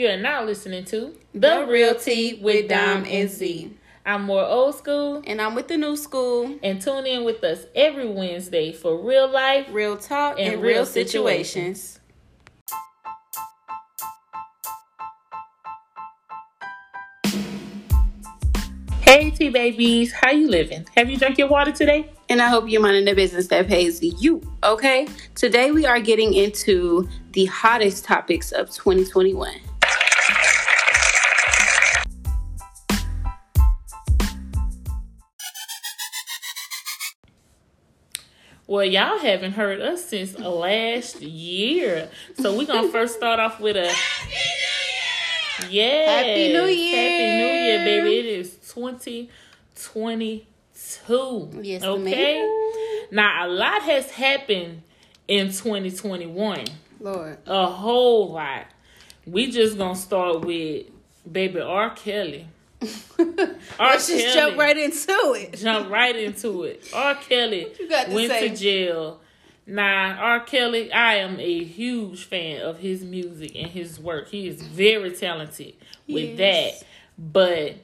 You are now listening to The Real Tea with Dom and Z. I'm more old school, And I'm with the new school, and tune in with us every Wednesday for real life. real talk, and, And real, real situations. Hey, T babies, how you living? Have you drank your water today? And I hope you're minding the business that pays you. Okay? Today we are getting into the hottest topics of 2021. Well, y'all haven't heard us since last year, so we're gonna first start off with a yeah, Happy New Year. Happy New Year, Year. baby! It is twenty twenty two. Yes, okay. ma'am. Now a lot has happened in twenty twenty one. Lord. A whole lot. We just gonna start with baby R. Kelly. Let's just jump right into it. jump right into it. R. Kelly you got to went say? to jail. Now, R. Kelly, I am a huge fan of his music and his work. He is very talented with Yes. that. But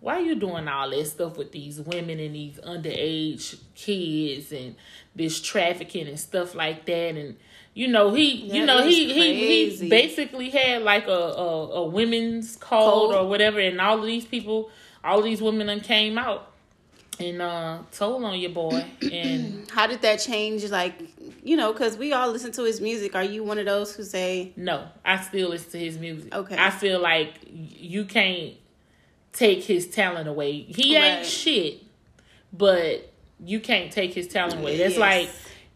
why are you doing all that stuff with these women and these underage kids and this trafficking and stuff like that? And you know he, you know he, he he basically had like a a, a women's code, Code. or whatever, and all of these people, all of these women, then came out and uh told on your boy and How did that change? Like, you know, because we all listen to his music. Are you one of those who say, no i still listen to his music Okay. i feel like you can't take his talent away he ain't shit but you can't take his talent away that's Yes. like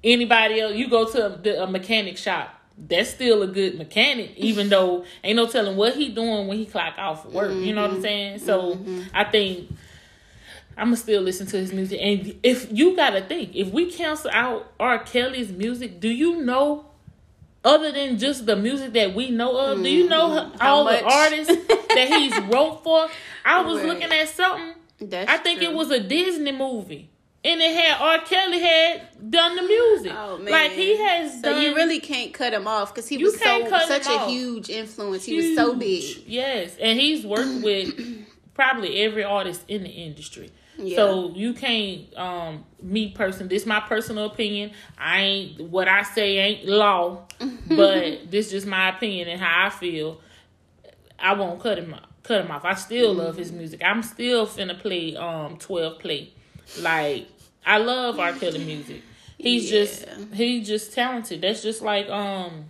anybody else you go to a, the- a mechanic shop that's still a good mechanic even though ain't no telling what he doing when he clock off for work you know what i'm saying so i think I'ma still listen to his music. And if you gotta think, if we cancel out R. Kelly's music, do you know other than just the music that we know of, do you know Mm-hmm. All the artists that he's wrote for? I was Right. looking at something. That's I think true. it was a Disney movie. And it had R. Kelly had done the music. Oh, man. Like he has So done you really can't cut him off because he was so such a off. huge influence. He was so big. Yes, and he's worked with probably every artist in the industry. Yeah. So you can't um me person this my personal opinion. I ain't what I say ain't law, but this just my opinion and how I feel. I won't cut him cut him off. I still love his music. I'm still finna play um 12 play. Like I love R. Kelly music. He's just Yeah. he's just talented. That's just like um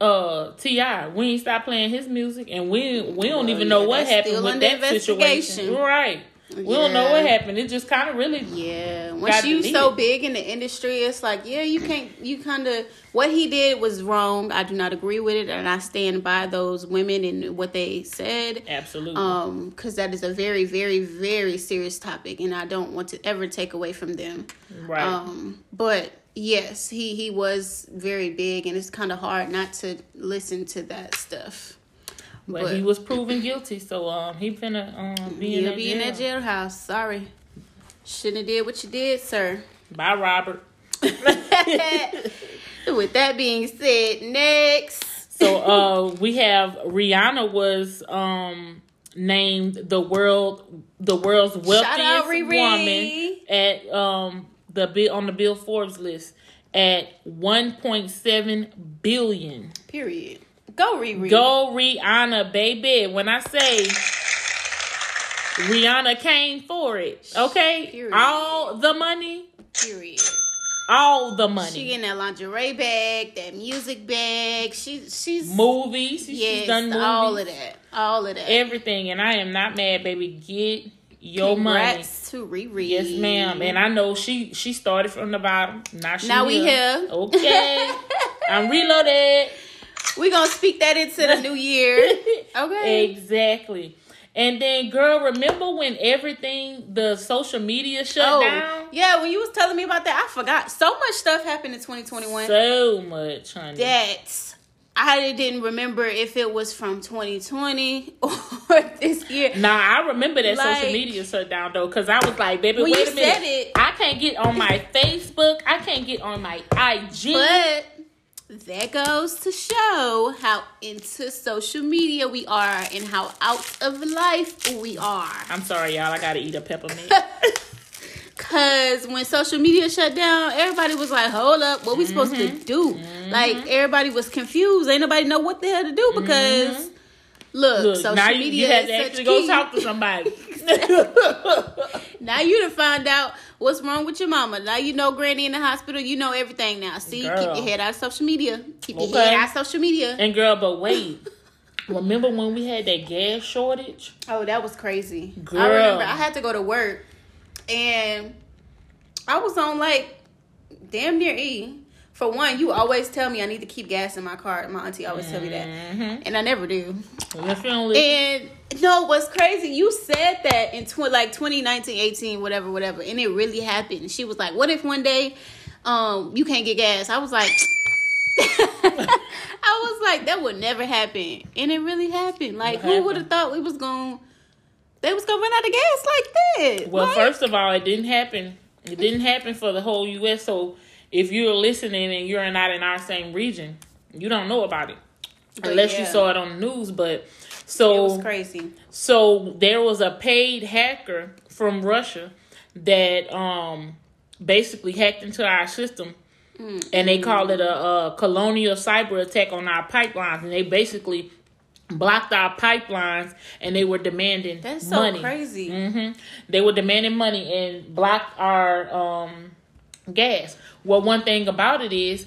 uh Ti. We ain't stop playing his music, and we we don't Well, even know yeah, what happened with that situation. Right. We don't know what happened. It just kind of really Yeah, once you deleted. so big in the industry, it's like yeah, you can't. You kind of what he did was wrong. I do not agree with it, and I stand by those women and what they said. absolutely. Um, because that is a very, very, very serious topic, and I don't want to ever take away from them. right. Um, but yes, he he was very big, and it's kind of hard not to listen to that stuff. But, but- he was proven guilty, so um he finna um be in that be in that jailhouse. Sorry, shouldn't have did what you did, sir. Bye, Robert. With that being said, next. So uh we have Rihanna was um named the world the world's wealthiest out, woman at um the bill on the Bill Forbes list at 1.7 billion. Period. Go Riri. Go Rihanna, baby. When I say Rihanna came for it, okay? Period. All the money, Period. all the money. She getting that lingerie bag, that music bag. She she's movies, she's yes, done movies, all of that, all of that. everything, and I am not mad, baby. Get your money. Congrats to Riri. Yes, ma'am. And I know she she started from the bottom. Now she Now we here. here. Okay, I'm reloaded. We gonna speak that into the new year. Okay. Exactly. And then, girl, remember when everything the social media shut Oh, down? yeah. When you was telling me about that, I forgot. So much stuff happened in 2021 So much, honey. that I didn't remember if it was from 2020 or this year. Nah, I remember that social media shut down though, because I was like, baby, wait a minute. said it- I can't get on my Facebook. I can't get on my IG. But that goes to show how into social media we are and how out of life we are. I'm sorry, y'all. I gotta eat a peppermint. Cause when social media shut down, everybody was like, "Hold up, what we supposed to mm-hmm. do?" Mm-hmm. Like everybody was confused. Ain't nobody know what the hell to do mm-hmm. because look, Look, social now you, media you had to actually go talk to somebody. Now you to find out what's wrong with your mama. Now you know Granny in the hospital. You know everything now. See, keep your head out of social media. Keep your head out of social media. and girl, but wait. Remember when we had that gas shortage? Oh, that was crazy. Girl. I remember I had to go to work and I was on like damn near E. For one, you always tell me I need to keep gas in my car. My auntie always tell me that. Mm-hmm. And I never do. If you don't listen, And no, what's crazy, you said that in tw- like 2019, 18, whatever, whatever. And it really happened. She was like, What if one day um you can't get gas? I was like I was like, that would never happen. And it really happened. Like who would have thought we was going? to they was gonna run out of gas like that? well, Like, first of all, it didn't happen. It didn't happen for the whole U.S. So if you're listening and you're not in our same region, you don't know about it But unless you saw it on the news. But it so was crazy. So there was a paid hacker from Russia that um basically hacked into our system and they called it a, a Colonial cyber attack on our pipelines and they basically blocked our pipelines and they were demanding That's so money. crazy. mm-hmm. They were demanding money and blocked our um, gas. Well, one thing about it is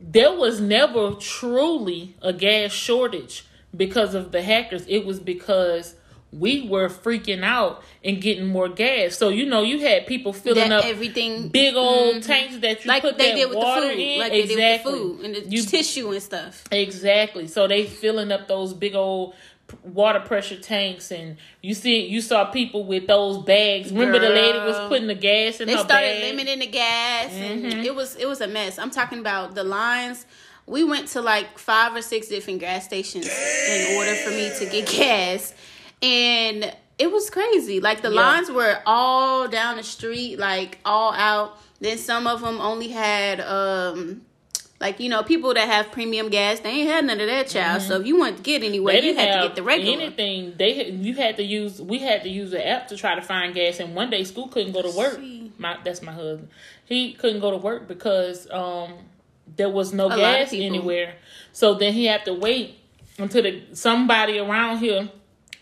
there was never truly a gas shortage because of the hackers. It was because we were freaking out and getting more gas. So you know, you had people filling That up everything big old Mhm. tanks that you like put they that did with the food. in. Like they did with the food and the You- tissue and stuff. Exactly. So they filling up those big old water pressure tanks, and you see, you saw people with those bags. Remember, the lady was putting the gas in They her started bag. limiting the gas, and Mhm. it was it was a mess. I'm talking about the lines. We went to like five or six different gas stations in order for me to get gas, and it was crazy. Like the Yeah. lines were all down the street, like all out. Then some of them only had um. Like you know, people that have premium gas, they ain't had none of that, child. So if you want to get anywhere, Mm-hmm. You had to get the regular. anything. They you had to use. We had to use an app to try to find gas. And one day, school couldn't go to work. See. My that's my husband. He couldn't go to work because um there was no of gas anywhere. So then he had to wait until the, somebody around here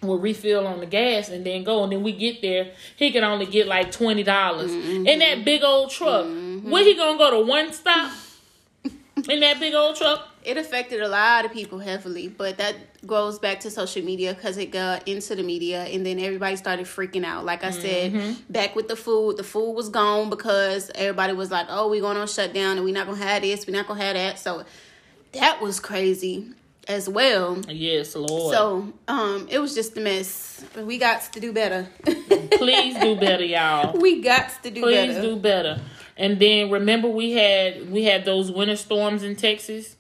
will refill on the gas and then go. And then we get there, he can only get like twenty dollars Mm-hmm. in that big old truck. Where he gonna go to one stop in that big old truck? it affected a lot of people heavily but that goes back to social media because it got into the media and then everybody started freaking out like i said back with the food the food was gone because everybody was like oh we're going on shutdown and we're not gonna have this we're not gonna have that so that was crazy as well Yes, Lord. so um it was just a mess but we got to do better Please do better, y'all. we got to do Please better Please do better. And then remember we had we had those winter storms in Texas.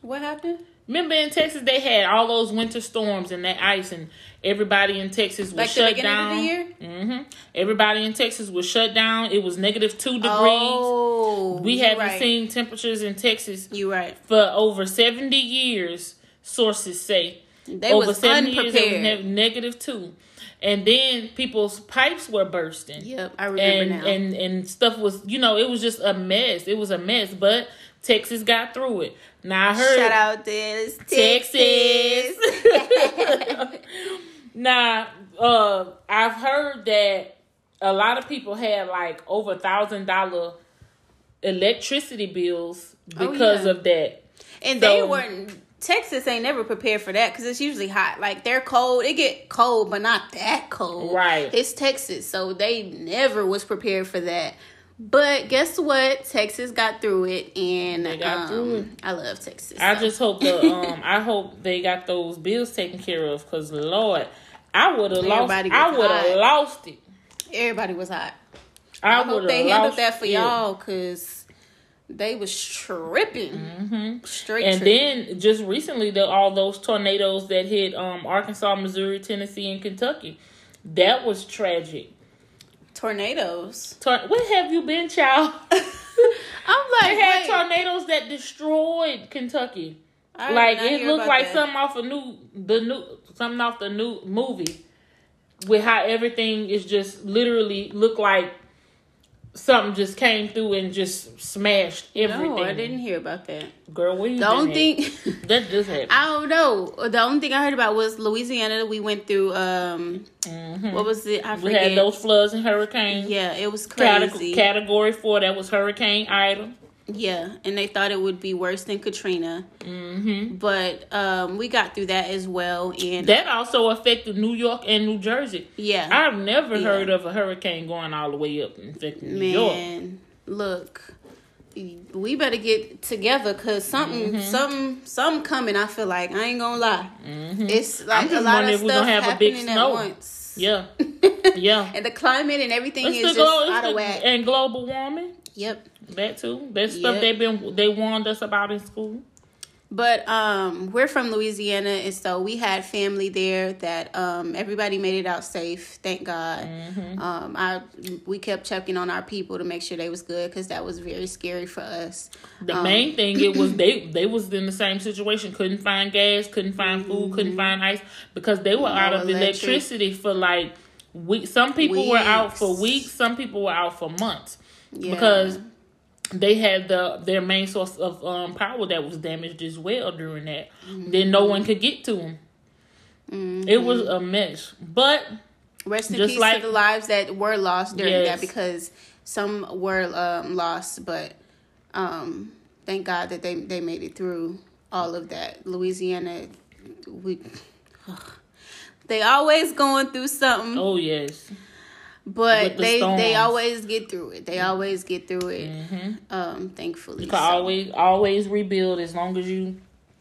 what happened Remember in Texas they had all those winter storms and that ice and everybody in Texas was like shut down. of the year hmm Everybody in Texas was shut down. It was negative two degrees. oh we haven't right. seen temperatures in Texas you right for over seventy years. Sources say they over was seventy years it was unprepared ne- negative two, and then people's pipes were bursting Yep, I remember and now. and and stuff was you know it was just a mess. It was a mess, but Texas got through it. Now I heard Shout out this Texas. Texas. now uh, I've heard that a lot of people had like over a thousand dollar electricity bills Oh, because yeah. of that. and they weren't. Texas ain't never prepared for that because it's usually hot. Like they're cold, it get cold, but not that cold. Right. It's Texas, so they never was prepared for that. But guess what? Texas got through it, and um, through it. I love Texas. I so. just hope the um I hope they got those bills taken care of because Lord, I would have lost. I would have lost it. everybody was hot. I, I, hope they handled that for it. y'all because they was tripping, straight. Mm-hmm. And tripping. then just recently, the all those tornadoes that hit um Arkansas, Missouri, Tennessee, and Kentucky, that was tragic. tornadoes. Tor- what have you been, child? I'm like, They had wait, tornadoes that destroyed Kentucky. Like it looked like that. something off a new the new something off the new movie with how everything is just literally looked like something just came through and just smashed everything. No, I didn't hear about that. Girl, where you The only been at? thing that just happened. I don't know. The only thing I heard about was Louisiana. We went through um, what was it? I Mm-hmm. we had those floods and hurricanes. yeah, it was crazy. category four, that was Hurricane Ida. Yeah, and they thought it would be worse than Katrina, hmm but um, we got through that as well. And That also affected New York and New Jersey. yeah, I've never Yeah. heard of a hurricane going all the way up and affecting New York. man, look. We better get together because something, Mm-hmm. something, something coming. I feel like I ain't gonna lie. Mhm. It's I'm like a lot of stuff gonna have a big happening at once. Yeah, yeah. and the climate and everything It's is just glo- out of the- whack. and global warming. Yep. That too. That stuff Yep. they've been they warned us about in school. But um, we're from Louisiana, and so we had family there. That um, everybody made it out safe, thank God. Mm-hmm. Um, I we kept checking on our people to make sure they was good because that was very scary for us. The Um, main thing it was they they was in the same situation. Couldn't find gas, couldn't find food, couldn't find ice because they were out Mm-hmm. Of electric. electricity for like weeks. Some people were out for Weeks. weeks. Some people were out for months Yeah. because they had the their main source of um, power that was damaged as well during that. Then no one could get to them. Mm-hmm. It was a mess, but rest in peace like- to the lives that were lost during Yes. that because some were um, lost, but um, thank God that they they made it through all of that. Louisiana, we. They always going through something. oh yes, But the they they always get through it. They always get through it. hmm Um, thankfully. you can always always rebuild as long as you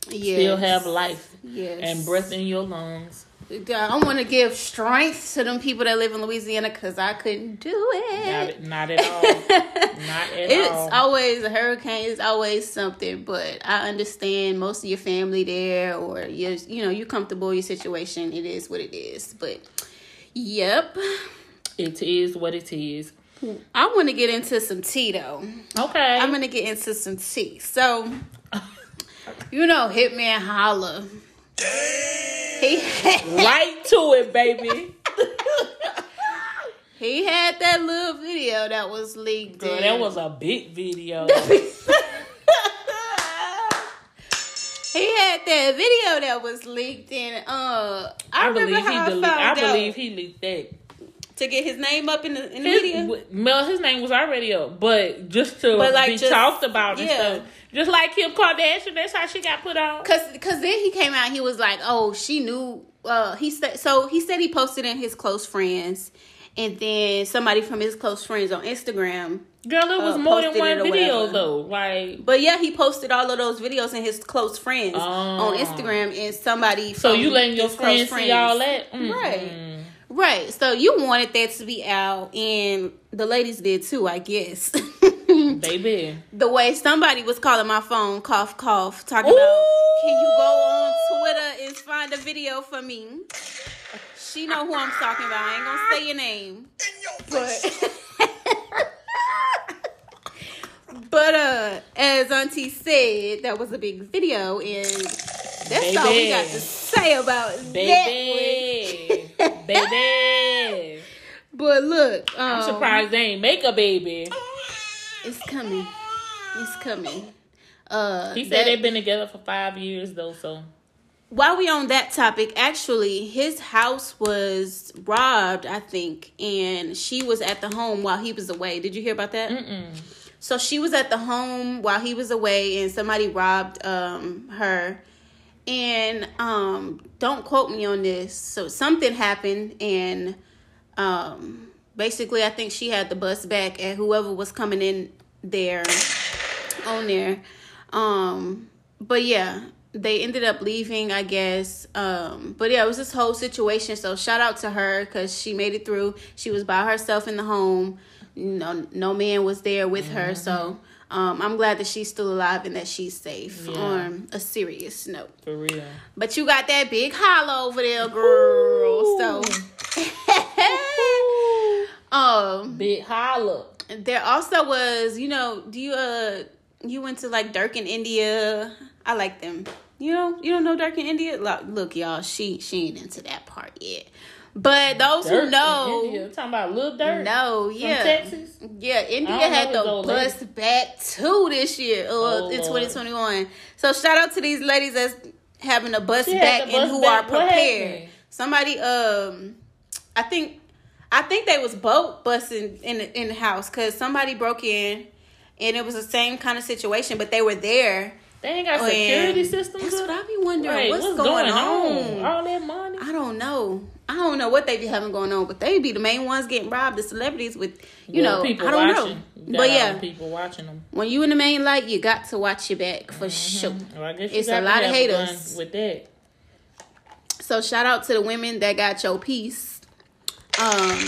yes. still have life yes. and breath in your lungs. God, I want to give strength to them people that live in Louisiana because I couldn't do it. not at all. not at It's all. It's always a hurricane. It's always something, but I understand most of your family there, or you you know you comfortable your situation. It is what it is. But yep, It is what it is. I want to get into some tea though. Okay. I'm gonna get into some tea. So, you know, Hitman Holla. He right to it, baby. he had that little video that was leaked. Girl, in. that was a big video. he had that video that was leaked in. Uh, I, I remember believe he how I I believe he leaked that. To get his name up in the in the His, video. Mel, his name was already up, but just to But, like, be just- talked about and yeah. stuff. Just like Kim Kardashian, that's how she got put on. Cause, cause then he came out. He was like, "Oh, she knew." Uh, he said so. He said he posted in his close friends, and then somebody from his close friends on Instagram Girl, it was uh, more than one video though. Like, But yeah, he posted all of those videos in his close friends on Oh. Instagram, and somebody. so you letting your close friends see all that? Mm. Right. Right? So you wanted that to be out, and the ladies did too, I guess. baby. the way somebody was calling my phone, cough, cough, talking about, can you go on Twitter and find a video for me? She know who I'm talking about. I ain't gonna say your name, Your but. But uh, as Auntie said, that was a big video, and that's all we got to say about that. Baby. baby. But look, um, I'm surprised they ain't make a baby. it's coming. It's coming. Uh, He said that- they've been together for five years though, so while we on that topic, actually, his house was robbed, I think, and she was at the home while he was away. Did you hear about that? mm-mm. So she was at the home while he was away, and somebody robbed um, her. And um, don't quote me on this. So something happened, and um, basically, I think she had the bus back at whoever was coming in there on there. Um, but yeah, they ended up leaving, I guess. Um, but yeah, it was this whole situation. So shout out to her because she made it through. She was by herself in the home. No, no man was there with her. So um, I'm glad that she's still alive and that she's safe. Yeah. On a serious note, For real. but you got that big hollow over there, girl. So, um, Big holla. there also was, you know, do you uh you went to like Durk in India? I like them. You know, you don't know Durk in India? Look, look, y'all, she she ain't into that part yet. But those Durk who in know, India. talking about Lil Durk. no, yeah, Texas. yeah, India had the bus back too this year, uh, Oh, in Lord. 2021. So shout out to these ladies that's having a bus She back bus and who back. are prepared. Somebody, um, I think, I think they was boat busing in the, in the house because somebody broke in, and it was the same kind of situation, but they were there. They ain't got security systems. That's up? what I be wondering. Right, what's, going, on? All that money. I don't know. I don't know what they be having going on, but they be the main ones getting robbed. The celebrities with, you Well, know, people I don't watching. know. But yeah, people watching them. when you in the main light, you got to watch your back for sure. Well, I guess you a lot of have a gun haters. with that. So shout out to the women that got your piece, um,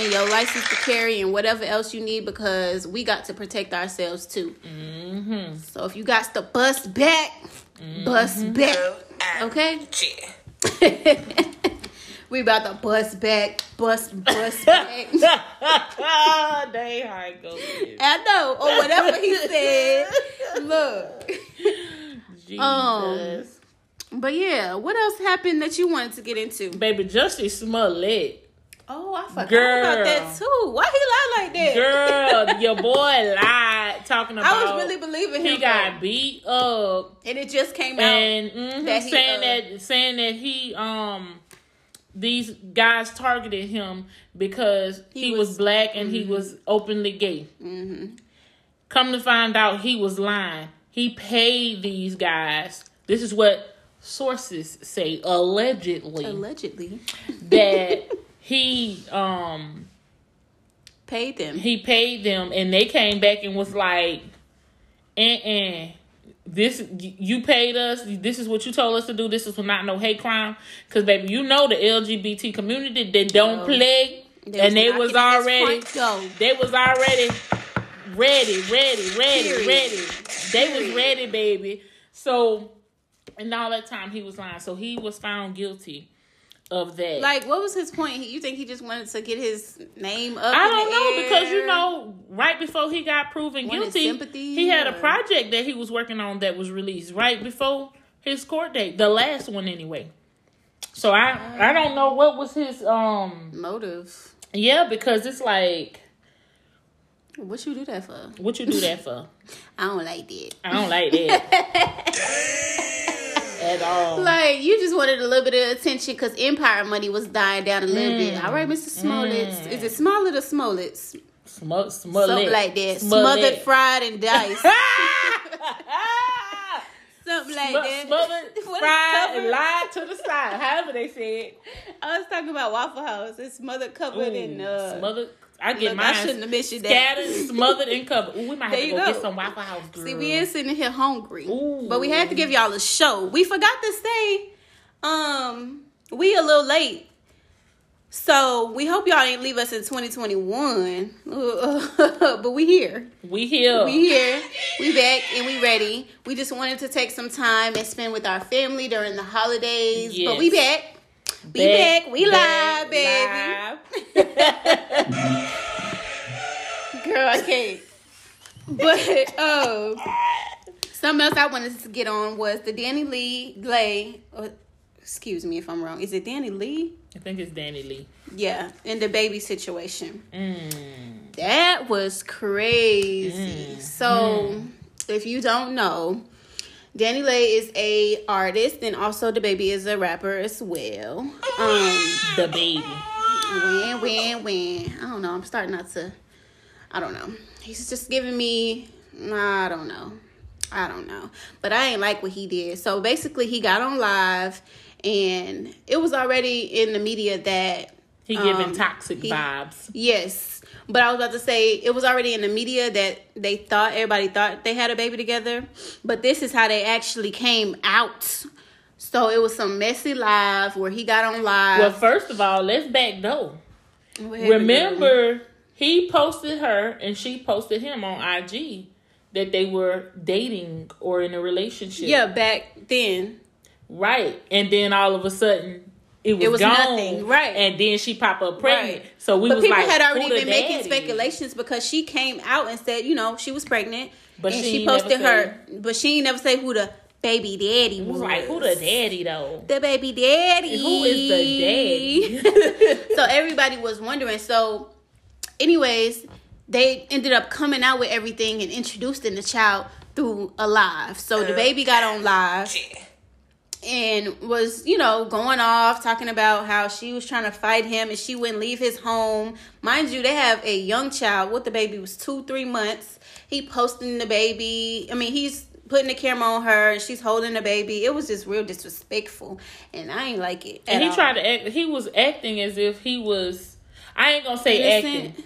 and your license to carry and whatever else you need because we got to protect ourselves too. Mm-hmm. So if you got to bust back, bust back, okay? we about to bust back, bust, bust back. that ain't how goes. I know, or whatever he said. Look. Jesus. Um, But yeah, what else happened that you wanted to get into? Baby Jussie Smollett. Oh, I forgot Girl. about that too. Why he lie like that? Girl, your boy lied talking about I was really believing him. he got beat up and it just came out. and mhm, that he, saying uh, that saying that he um these guys targeted him because he, He was, was- mm-hmm. black and he was openly gay. Come to find out, he was lying. He paid these guys. This is what sources say allegedly allegedly that he um paid them. he paid them and they came back and was like uh-uh this you paid us this is what you told us to do this is not no hate crime. Because baby you know the lgbt community they don't No. play They and they was already they was already ready ready ready Period. ready. They was ready baby. So and all that time he was lying. So he was found guilty of that Like, what was his point? You think he just wanted to get his name up? I don't know air? because you know, right before he got proven Wanted guilty, he had a project that he was working on that was released right before his court date, the last one anyway. So I I don't know what was his um motive. yeah because it's like What you do that for? what you do that for? I don't like that. I don't like that at all. Like you just wanted a little bit of attention because Empire money was dying down a little bit. All right, Mr. Smollett. Is it Smollett or Smollett? Smoke, Smollett, Something like that. Smollett. Smothered, fried, and diced. Something like that. Smothered, What is fried, and lied to the side. However they said. I was talking about Waffle House. It's smothered, covered, and uh, smothered. I get look, mine I shouldn't have mentioned that. scattered, smothered, and covered. Ooh, we might have There to you go, go. get some Waffle House, girl. See, we is sitting here hungry, Ooh. but we had to give y'all a show. We forgot to say, um, we a little late, so we hope y'all didn't leave us in 2021. but we here, we here. we here, we back, and we ready. We just wanted to take some time and spend with our family during the holidays, but we Yes. back. We back, we live, baby. live. Girl, I can't. But um, something else I wanted to get on was the DaniLeigh Glay. Or, excuse me if I'm wrong. Is it DaniLeigh? I think it's DaniLeigh. Yeah, in DaBaby situation. Mm. That was crazy. So, if you don't know, DaniLeigh is a artist and also DaBaby is a rapper as well. Um, DaBaby. when, when, when. I don't know. I'm starting not to. I don't know. He's just giving me. I don't know. I don't know. But I ain't like what he did. So basically, he got on live, and it was already in the media that He giving Um, toxic he- vibes. Yes. But I was about to say it was already in the media that they thought everybody thought they had a baby together. But this is how they actually came out. So it was some messy live where he got on live. Well, first of all, let's back door. What happened, girl? Remember, he posted her and she posted him on IG that they were dating or in a relationship. Yeah, back then. Right. And then all of a sudden, it was, It was gone, nothing, right. And then she pop up pregnant. Right. So we but was people like, had already been making speculations because she came out and said, you know, she was pregnant, But and she she, posted her, but she ain't never say who the baby daddy was. Right? who the daddy though? The baby daddy. Who is the daddy? so everybody was wondering. So, anyways, they ended up coming out with everything and introducing the child through a live. So the uh, baby got on live and was, you know, going off talking about how she was trying to fight him and she wouldn't leave his home. Mind you, they have a young child. What the baby was two, three months. He posting the baby. I mean, he's putting the camera on her and she's holding the baby. It was just real disrespectful, and I ain't like it. and he all. tried to act. He was acting as if he was. I ain't gonna say Innocent? acting,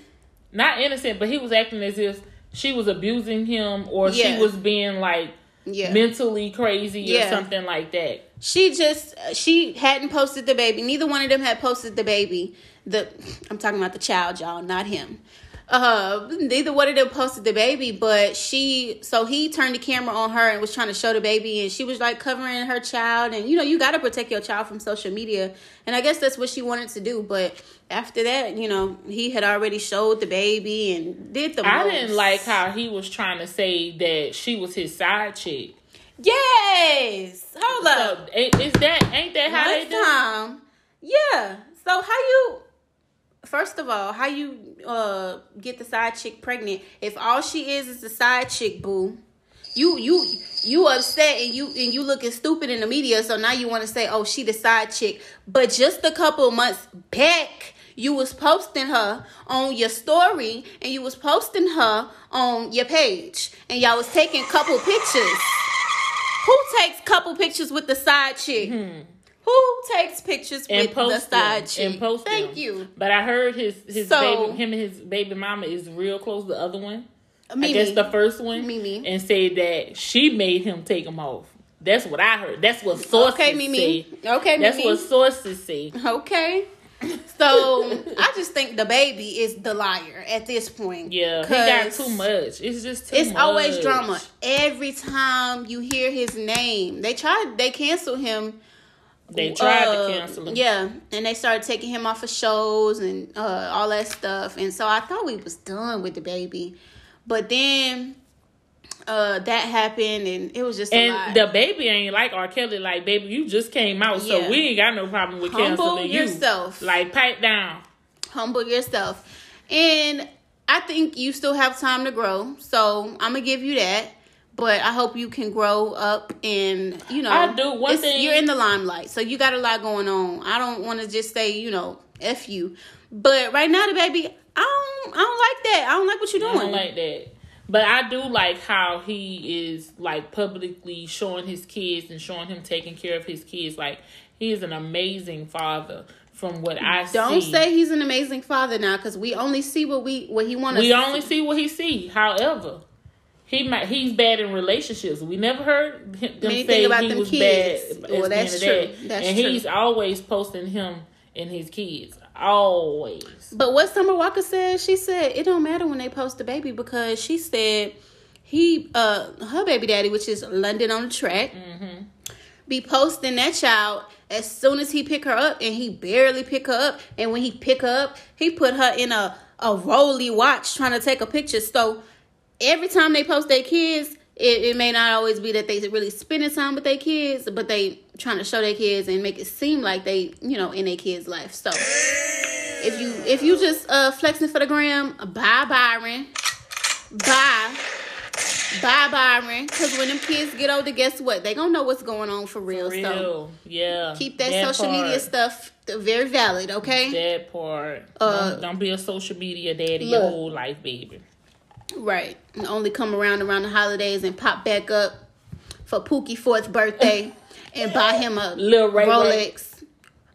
not innocent, but he was acting as if she was abusing him or Yeah. she was being like Yeah. mentally crazy Yeah. or something like that. She just she hadn't posted the baby. Neither one of them had posted the baby. The i'm talking about the child y'all not him. Uh neither one of them posted the baby but she so he turned the camera on her and was trying to show the baby and she was like covering her child. And you know you got to protect your child from social media. And i guess that's what she wanted to do. But after that you know he had already showed the baby and did the I most. didn't like how he was trying to say that she was his side chick. Yes hold up ain't- is that ain't that how they do? time, yeah. So how you? First of all, how you uh get the side chick pregnant if all she is is the side chick, boo? You you you upset and you and you looking stupid in the media. So now you want to say, oh, she the side chick. But just a couple months back, you was posting her on your story and you was posting her on your page, and y'all was taking couple pictures. Who takes couple pictures with the side chick? Mm-hmm. Who takes pictures and with the side them, chick? and post Thank them. you. But I heard his his So- baby, him and his baby mama is real close. The other one, uh, I guess the first one, Mimi. and said that she made him take them off. That's what I heard. That's what sources Okay, Mimi. say. Okay, That's Mimi. what sources say. Okay. So I just think DaBaby is the liar at this point. Yeah, he got too much. It's just too much. It's much. always drama. Every time you hear his name, they tried. They canceled him. They tried uh, to cancel him. Yeah, and they started taking him off of shows and uh, all that stuff. And so I thought we was done with DaBaby, but then uh, that happened, and it was just a lot. And the baby ain't like R. Kelly. Like, baby, you just came out, so we ain't got no problem with Humble canceling you. yourself. Like, pipe down. humble yourself. And I think you still have time to grow. So I'm gonna give you that. But I hope you can grow up and you know I do. One thing- you're in the limelight. So you got a lot going on. I don't wanna just say, you know, F you. But right now DaBaby, I don't I don't like that. I don't like what you're doing. I don't like that. But I do like how he is like publicly showing his kids and showing him taking care of his kids. Like he is an amazing father from what I see. don't see. say he's an amazing father now, because we only see what we what he wants we only see what he see. However, he might he's bad in relationships. We never heard him, them Anything say about he them was kids. bad. Well, that's true. that. That's and true. he's always posting him and his kids. Always. But what Summer Walker said, she said it don't matter when they post the baby because she said he uh her baby daddy, which is London on da Track, Mm-hmm. be posting that child as soon as he pick her up, and he barely pick her up, and when he pick her up, he put her in a a rolly watch trying to take a picture. So every time they post their kids. It, it may not always be that they really spending time with their kids, but they trying to show their kids and make it seem like they, you know, in their kids' life. So if you if you just uh flexing for the gram, bye Byron. Bye. Bye Byron. Cause when them kids get older, guess what? They gonna know what's going on for real. So Real. Yeah. keep that, social media stuff very valid, okay? That part. Uh, don't, don't be a social media daddy look. your whole life, baby. Right. And only come around around the holidays and pop back up for Pookie fourth birthday and buy him a Lil Ray Ray. Rolex.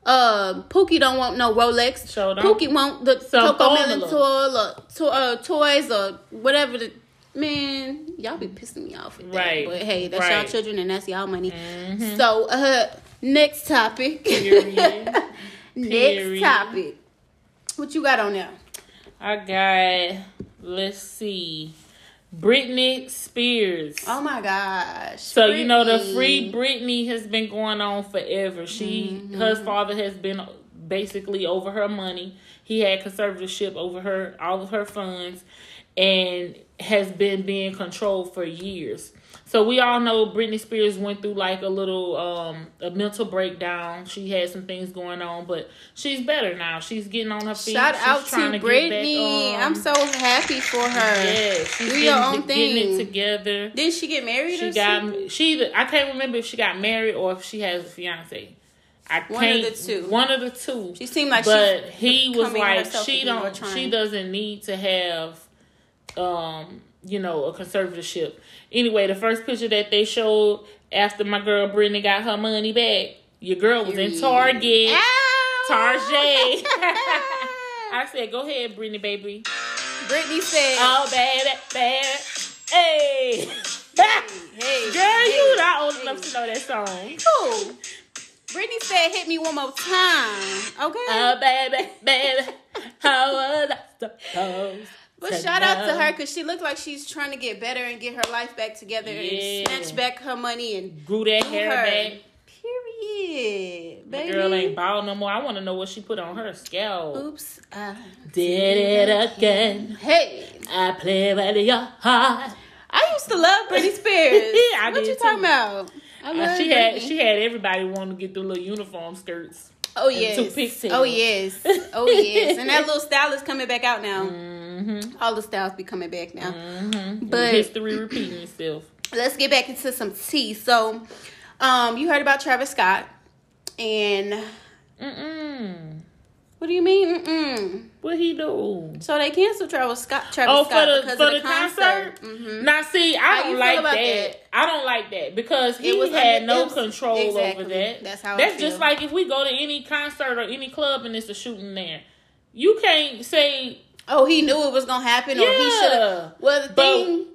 Uh, Pookie don't want no Rolex. Sure. Pookie want the Some CoComelon toy or to, uh, toys or whatever. The man, y'all be pissing me off. With Right. That. But hey, that's Right. y'all children and that's y'all money. So, uh, next topic. Period. next topic. What you got on there? I got let's see. Britney Spears. Oh my gosh. So Britney. you know the free Britney has been going on forever. She mm-hmm. her father has been basically over her money. He had conservatorship over her all of her funds and has been being controlled for years. So we all know Britney Spears went through like a little um a mental breakdown. She had some things going on, but she's better now. She's getting on her feet. Shout she's out to Britney. Back, um, I'm so happy for her. Yeah, she's Do getting, your own thing. Getting it together. Did she get married? She got something? she. I can't remember if she got married or if she has a fiance. I one can't, of the two. One of the two. She seemed like, but he was like, she don't. She doesn't need to have, um, you know, a conservatorship. Anyway, the first picture that they showed after my girl Britney got her money back, your girl was in Target. Ow! Target. I said, go ahead, Britney, baby. Britney said, Oh, baby, baby. Hey. hey, hey, Girl, hey, you not old hey. enough to know that song. Cool. Britney said, "Hit me one more time." Okay. Oh, baby, baby, how was I supposed? But shout out to her because she looked like she's trying to get better and get her life back together yeah. and snatch back her money and grew that hair her. back. Period. Baby. My girl ain't bald no more. I want to know what she put on her scalp. Oops. I did it again. Hey. I play with your heart. I used to love Britney Spears. yeah, I what you too. talking about? Uh, she had she had everybody want to get the little uniform skirts. Oh yes. Oh yes. Oh yes. and that little style is coming back out now. Mm-hmm. All the styles be coming back now. Mm-hmm. But history repeating itself. Let's get back into some tea. So, um, you heard about Travis Scott and. Mm-mm. What do you mean? Mm-mm. What he do? So they canceled Travis Scott. Travis oh, Scott for the, for the, the concert. concert? Mm-hmm. Now, see, I don't like that. that. I don't like that because he had no was, control exactly. over that. That's how. That's just like if we go to any concert or any club and it's a shooting there, you can't say. Oh, he knew it was gonna happen, yeah. or he should have. Well, the but, thing.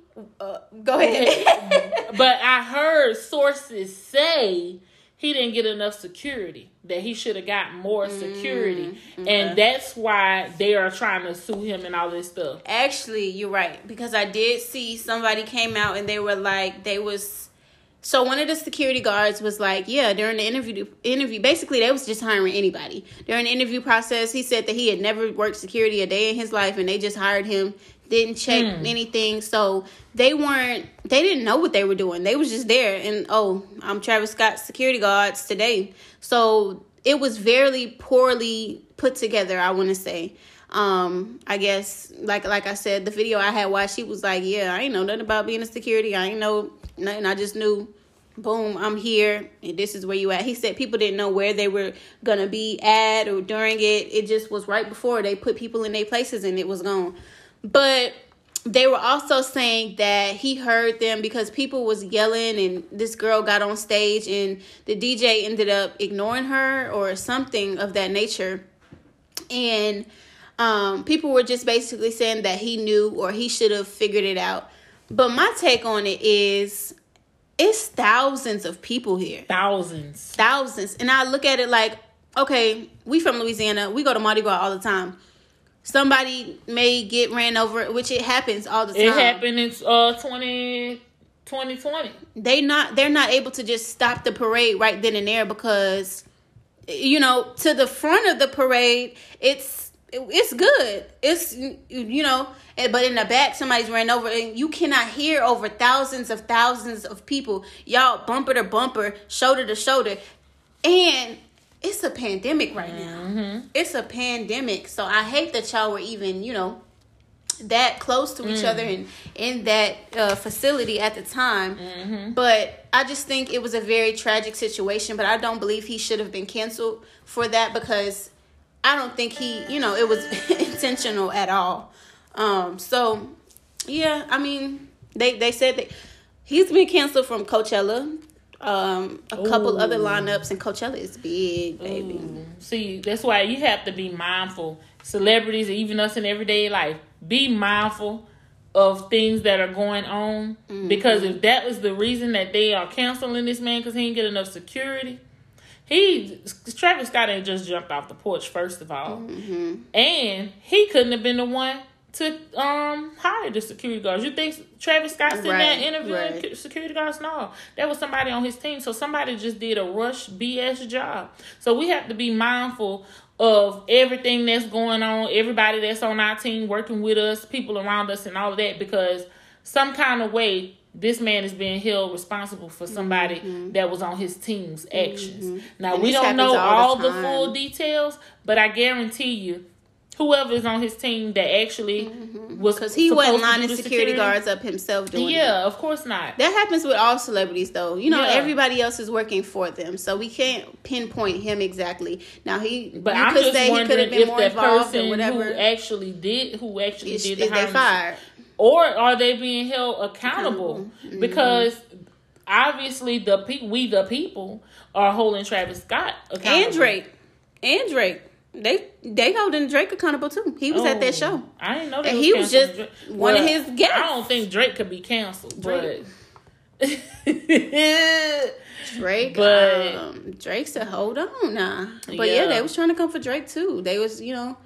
Uh, go ahead. but I heard sources say he didn't get enough security that he should have got more security mm, and that's why they are trying to sue him and all this stuff actually you're right because i did see somebody came out and they were like they was so one of the security guards was like yeah during the interview interview basically they was just hiring anybody. During the interview process he said that he had never worked security a day in his life and they just hired him didn't check mm. anything. So they weren't they didn't know what they were doing. They was just there and oh i'm travis scott's security guards today. So it was very poorly put together i want to say. Um i guess like like i said the video i had watched she was like yeah i ain't know nothing about being a security. I ain't know nothing. I just knew boom i'm here and this is where you at he said people didn't know where they were gonna be at or during it it just was right before they put people in their places and it was gone but they were also saying that he heard them because people was yelling and this girl got on stage and the DJ ended up ignoring her or something of that nature. And um, people were just basically saying that he knew or he should have figured it out. But my take on it is it's thousands of people here. Thousands. Thousands. And I look at it like, okay, we from Louisiana. We go to Mardi Gras all the time somebody may get ran over, which it happens all the time. It happened in uh 20, 2020. They not they're not able to just stop the parade right then and there because you know to the front of the parade it's it's good. It's you know, but in the back somebody's ran over and you cannot hear over thousands of thousands of people y'all bumper to bumper, shoulder to shoulder. And it's a pandemic right now. Mm-hmm. It's a pandemic. So I hate that y'all were even, you know, that close to each mm. other and in that uh, facility at the time. Mm-hmm. But I just think it was a very tragic situation. But I don't believe he should have been canceled for that because I don't think he, you know, it was intentional at all. Um, so yeah, I mean, they they said that he's been canceled from Coachella um, a Ooh. couple other lineups, and Coachella is big, baby. Ooh. See, that's why you have to be mindful. Celebrities, even us in everyday life, be mindful of things that are going on. Mm-hmm. Because if that was the reason that they are canceling this man because he didn't get enough security, he Travis Scott ain't just jumped off the porch first of all, mm-hmm. and he couldn't have been the one to um hire the security guards. You think Travis Scott sitting Right, there interviewing right. security guards? No, that was somebody on his team. So somebody just did a rush BS job. So we have to be mindful of everything that's going on, everybody that's on our team working with us, people around us, and all of that because some kind of way this man is being held responsible for somebody that was on his team's actions. Now Mm-hmm. And we don't know all all the the full details, but I guarantee you, whoever is on his team that actually was Because he wasn't lining the security, guards up himself doing it. Yeah, of course not. That happens with all celebrities, though. You know, Yeah. everybody else is working for them, so we can't pinpoint him exactly. Now he, But you I'm could just say he could wondering have been if more that involved or person whatever. who actually did, who actually Is, did is they fired? Or are they being held accountable? Mm-hmm. Because obviously the pe- we the people are holding Travis Scott accountable. And Drake, and Drake, they they holding Drake accountable too. He was at that Oh, show. I didn't know that. And he was just one of his guests. I don't think Drake could be canceled, Drake. but. Drake, But- um, Drake said, "Hold on, nah." But yeah. Yeah. they was trying to come for Drake too. They was, you know,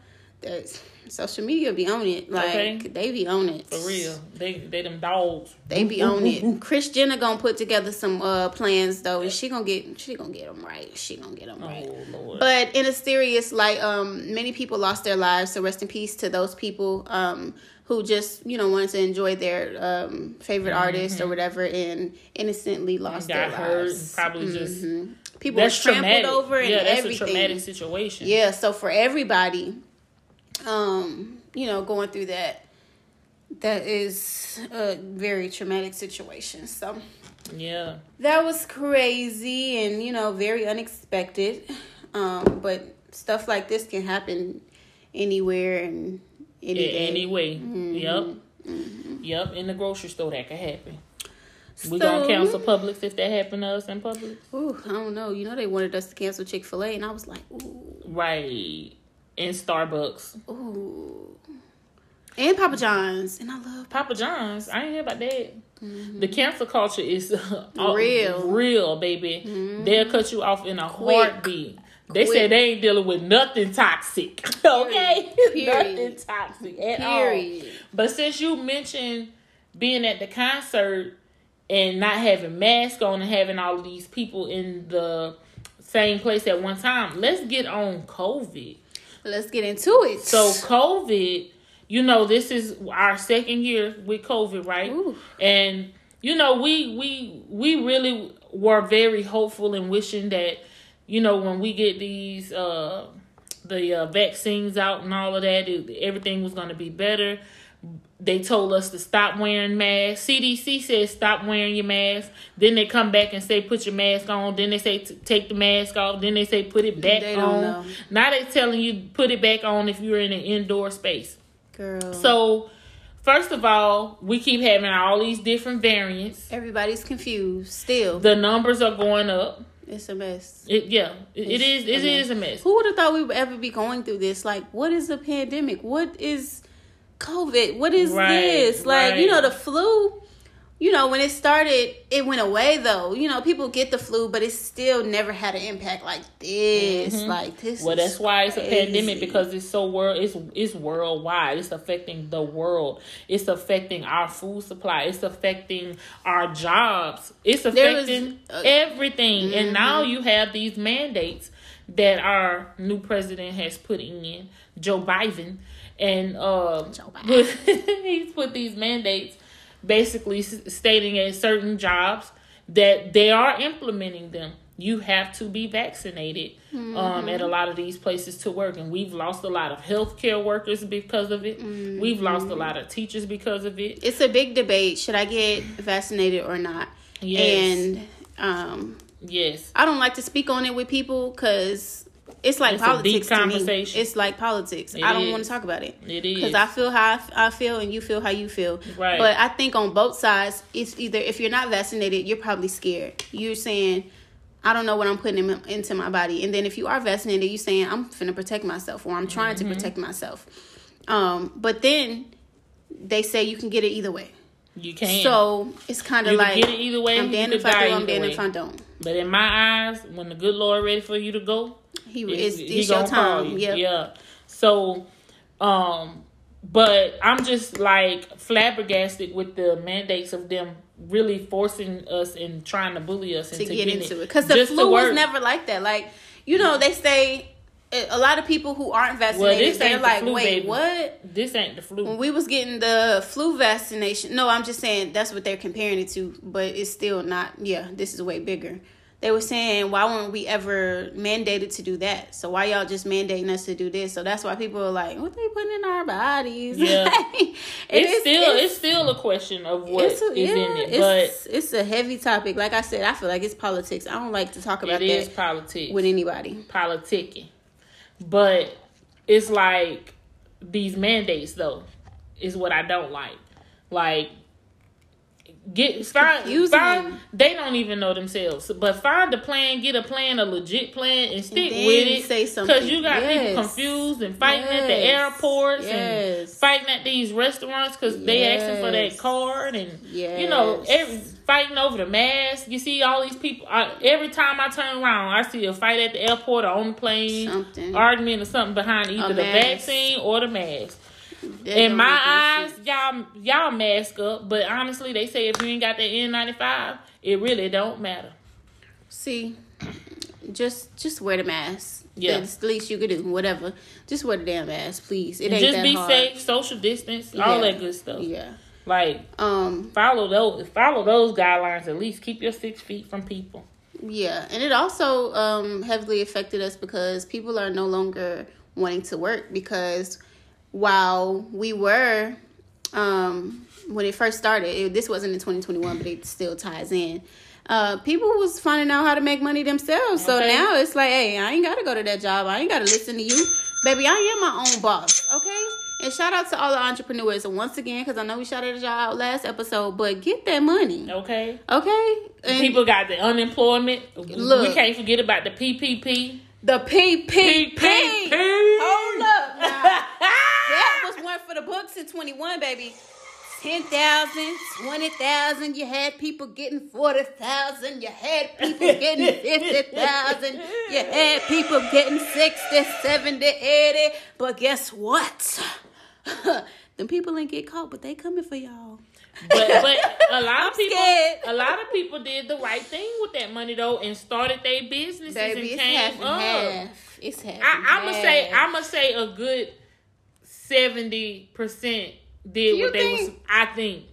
that's social media be on it. Like Okay. they be on it For real, they they them dogs. They be on it. Kris Jenner gonna put together some uh plans though, and she gonna get she gonna get them right. She gonna get them right. Oh lord. But in a serious, like, um, many people lost their lives. So rest in peace to those people um, who just, you know, wanted to enjoy their um, favorite artist or whatever, and innocently lost Mm-hmm. got their hurt, lives. probably just Mhm. People that's were trampled traumatic. over and yeah, that's everything. a traumatic situation. Yeah, so for everybody, um, you know, going through that, that is a very traumatic situation. So yeah. that was crazy and you know very unexpected. Um, but stuff like this can happen anywhere and any Yeah, anyway. Mm-hmm. Yep. Yep. In the grocery store, that could happen. We So- gonna cancel Publix if that happened to us in Publix, Ooh, I don't know. You know they wanted us to cancel Chick Fil A, and I was like, ooh, right? In Starbucks, ooh, and Papa John's, and I love Papa John's. I ain't hear about that. The cancel culture is uh, Real. real, baby. They'll cut you off in a Quick. heartbeat. They Quick. said they ain't dealing with nothing toxic. Okay, Period. nothing toxic at all. But since you mentioned being at the concert and not having masks on and having all of these people in the same place at one time, let's get on COVID. Let's get into it. So COVID, you know, this is our second year with COVID, right? Ooh. And you know, we we we really were very hopeful and wishing that you know when we get these uh the uh, vaccines out and all of that, it, everything was going to be better. They told us to stop wearing masks. CDC says stop wearing your mask. Then they come back and say put your mask on. Then they say t- take the mask off. Then they say put it back They don't on. know. Now they're telling you put it back on if you're in an indoor space. girl. So, first of all, we keep having all these different variants. everybody's confused. Still, The numbers are going up. it's a mess. It, yeah, it, it is. It's It a is a mess. Who would have thought we would ever be going through this? Like, what is a pandemic? What is COVID? What is Right, this? Like, you know, the flu. You know, when it started, it went away though. You know, people get the flu, but it still never had an impact like this. Like this. Mm-hmm. Well, that's is why it's a pandemic because it's so world. It's it's worldwide. It's affecting the world. It's affecting our food supply. It's affecting our jobs. It's There was, affecting uh, everything. And now you have these mandates that our new president has put in, Joe Biden, and uh, Biden. he's put these mandates basically s- stating at certain jobs that they are implementing them. You have to be vaccinated um, at a lot of these places to work, and we've lost a lot of healthcare workers because of it. We've lost a lot of teachers because of it. It's a big debate. Should I get vaccinated or not? Yes. And um, Yes, I don't like to speak on it with people because it's like It's politics to me. It's like politics. It I don't is. want to talk about it. it is. because I feel how I, f- I feel and you feel how you feel. Right. But I think on both sides, it's either if you're not vaccinated, you're probably scared. You're saying, I don't know what I'm putting in, into my body, and then if you are vaccinated, you're saying I'm finna protect myself or I'm trying Mm-hmm. to protect myself. Um, but then they say you can get it either way. you can. So it's kind of like get it either way, I'm damned if I do, I'm damned if I don't. But in my eyes, when the good Lord ready for you to go, He It's- it's, he your time. you. Yep. Yeah. So, um, but I'm just like flabbergasted with the mandates of them really forcing us and trying to bully us to into get getting into it because the flu was never like that. Like you know, they say Eh, a lot of people who aren't vaccinated, this they're the like, wait, baby. what? This ain't the flu. When we was getting the flu vaccination, no, I'm just saying that's what they're comparing it to, but it's still not. Yeah, this is way bigger. They were saying, why weren't we ever mandated to do that? So why y'all just mandating us to do this? So that's why people are like, what they putting in our bodies? Yeah. And it's, still it's, still a question of what is a- in it, it's, it's a heavy topic. Like I said, I feel like it's politics. I don't like to talk but about it is that politics. with anybody. politicking. But it's like these mandates though is what I don't like. Like get find, confusing. find they don't even know themselves. But find a plan, get a plan, a legit plan and stick then with it. say something. Cause you got Yes. people confused and fighting at the Yes. airports and fighting at these restaurants because they asking for that card and you know Yes. every fighting over the mask. You see all these people. I, every time I turn around, I see a fight at the airport or on the plane, Something. argument or something behind either the vaccine or the mask. In my eyes, y'all y'all mask up, but honestly, they say if you ain't got the N95, it really don't matter. See, just just wear the mask. Yeah. That's the least you could do. Whatever. Just wear the damn mask, please. It ain't just that be hard. safe, social distance, all Yeah. that good stuff. Yeah. Like Um. follow those follow those guidelines at least. Keep your six feet from people. Yeah, and it also um, heavily affected us because people are no longer wanting to work because while we were um, when it first started, it, this wasn't in 2021, but it still ties in. Uh, people was finding out how to make money themselves, so Okay. now it's like, hey, I ain't gotta go to that job. I ain't gotta listen to you, baby. I am my own boss, okay? And shout out to all the entrepreneurs once again, because I know we shouted y'all out last episode, but get that money, Okay. okay? And People got the unemployment. Look. we can't forget about the PPP. The PPP. PPP. Hold up. Now, that was one for the books in 21, baby. 10,000, 20,000. You had people getting 40,000. You had people getting 50,000. You had people getting 60, 70, 80. But guess what? Them people ain't get caught, but they coming for y'all. But but a lot of people scared. a lot of people did the right thing with that money though and started their businesses Baby, and came up. half. It's half. I, and I'm gonna say. I'm gonna say a good seventy percent did You what they was. I think,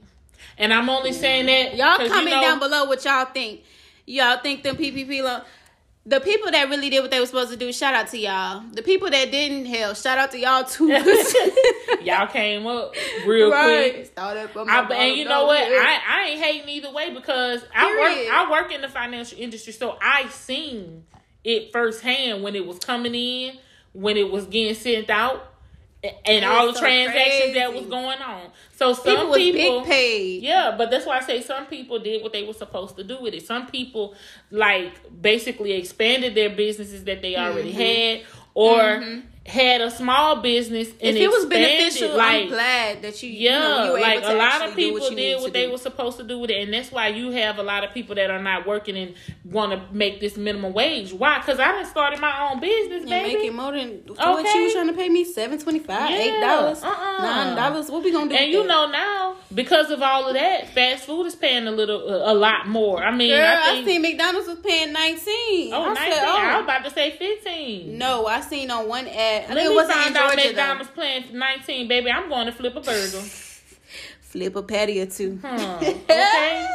and I'm only saying that Y'all 'cause, you comment know, down below what y'all think. Y'all think them PPP loan? The people that really did what they were supposed to do, shout out to y'all. The people that didn't, hell, shout out to y'all too. Y'all came up real right. quick. Started from I, and you know what? I, I ain't hating either way because I work I work in the financial industry, so I seen it firsthand when it was coming in, when it was getting sent out, and all the so transactions that was going on. So some people people, big paid. yeah, but that's why I say some people did what they were supposed to do with it. Some people like basically expanded their businesses that they already had, or had a small business and if it was beneficial, like I'm glad that you, you yeah, know, you like a lot of people what did what they do. were supposed to do with it, and that's why you have a lot of people that are not working and want to make this minimum wage. Why? Because I done started my own business, And baby. making more than what Okay. you was trying to pay me seven twenty five, Yeah, eight dollars, uh-uh. nine dollars. What we gonna do? and you that? know now because of all of that, fast food is paying a little, a, a lot more. I mean, girl, I I, seen McDonald's was paying nineteen. oh, I 19, said, oh. I was about to say fifteen. No, I seen on one ad. I Let think it me in find out McDonald's playing for nineteen, baby. I'm going to flip a burger. Flip a patty or two. Huh, okay.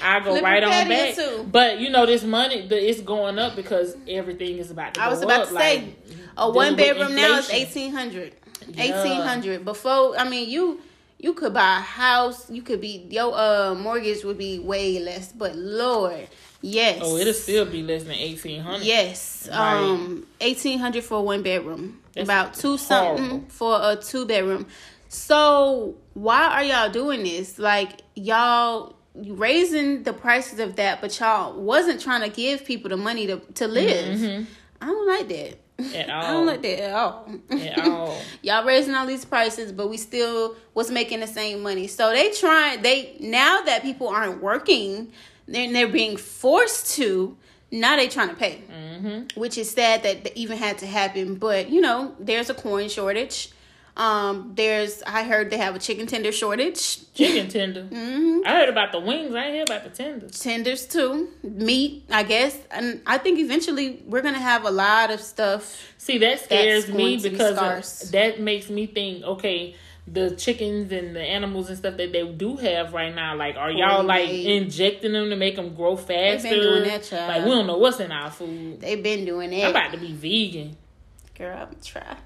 I go Flip right on patty back. too. But you know, this money, the, it's going up because everything is about to. Go. I go was about up, to say, like, a one dealing with bedroom now is inflation. eighteen hundred. Yeah. Eighteen hundred. Before, I mean, you you could buy a house. You could be your uh mortgage would be way less. But Lord, yes. Oh, it'll still be less than eighteen hundred. Yes, Right. um, eighteen hundred for a one bedroom. That's About two horrible. something for a two bedroom. So why are y'all doing this? Like y'all raising the prices of that, but y'all wasn't trying to give people the money to to live. I don't like that. Mm-hmm. At I don't like that at all. At all. Y'all raising all these prices, but we still was making the same money. So they trying they now that people aren't working, then they're being forced to. Now they trying to pay, Mm-hmm. which is sad that that even had to happen. But you know, there's a coin shortage. Um, there's I heard they have a chicken tender shortage. Chicken tender. mm-hmm. I heard about the wings. I hear about the tenders. Tenders too. Meat, I guess. And I think eventually we're gonna have a lot of stuff. See, that scares me be because of- that makes me think, okay, the chickens and the animals and stuff that they do have right now, like, are y'all like injecting them to make them grow faster? They been doing that, child. Like, we don't know what's in our food. They've been doing that. I'm about to be vegan. Girl, I'm try.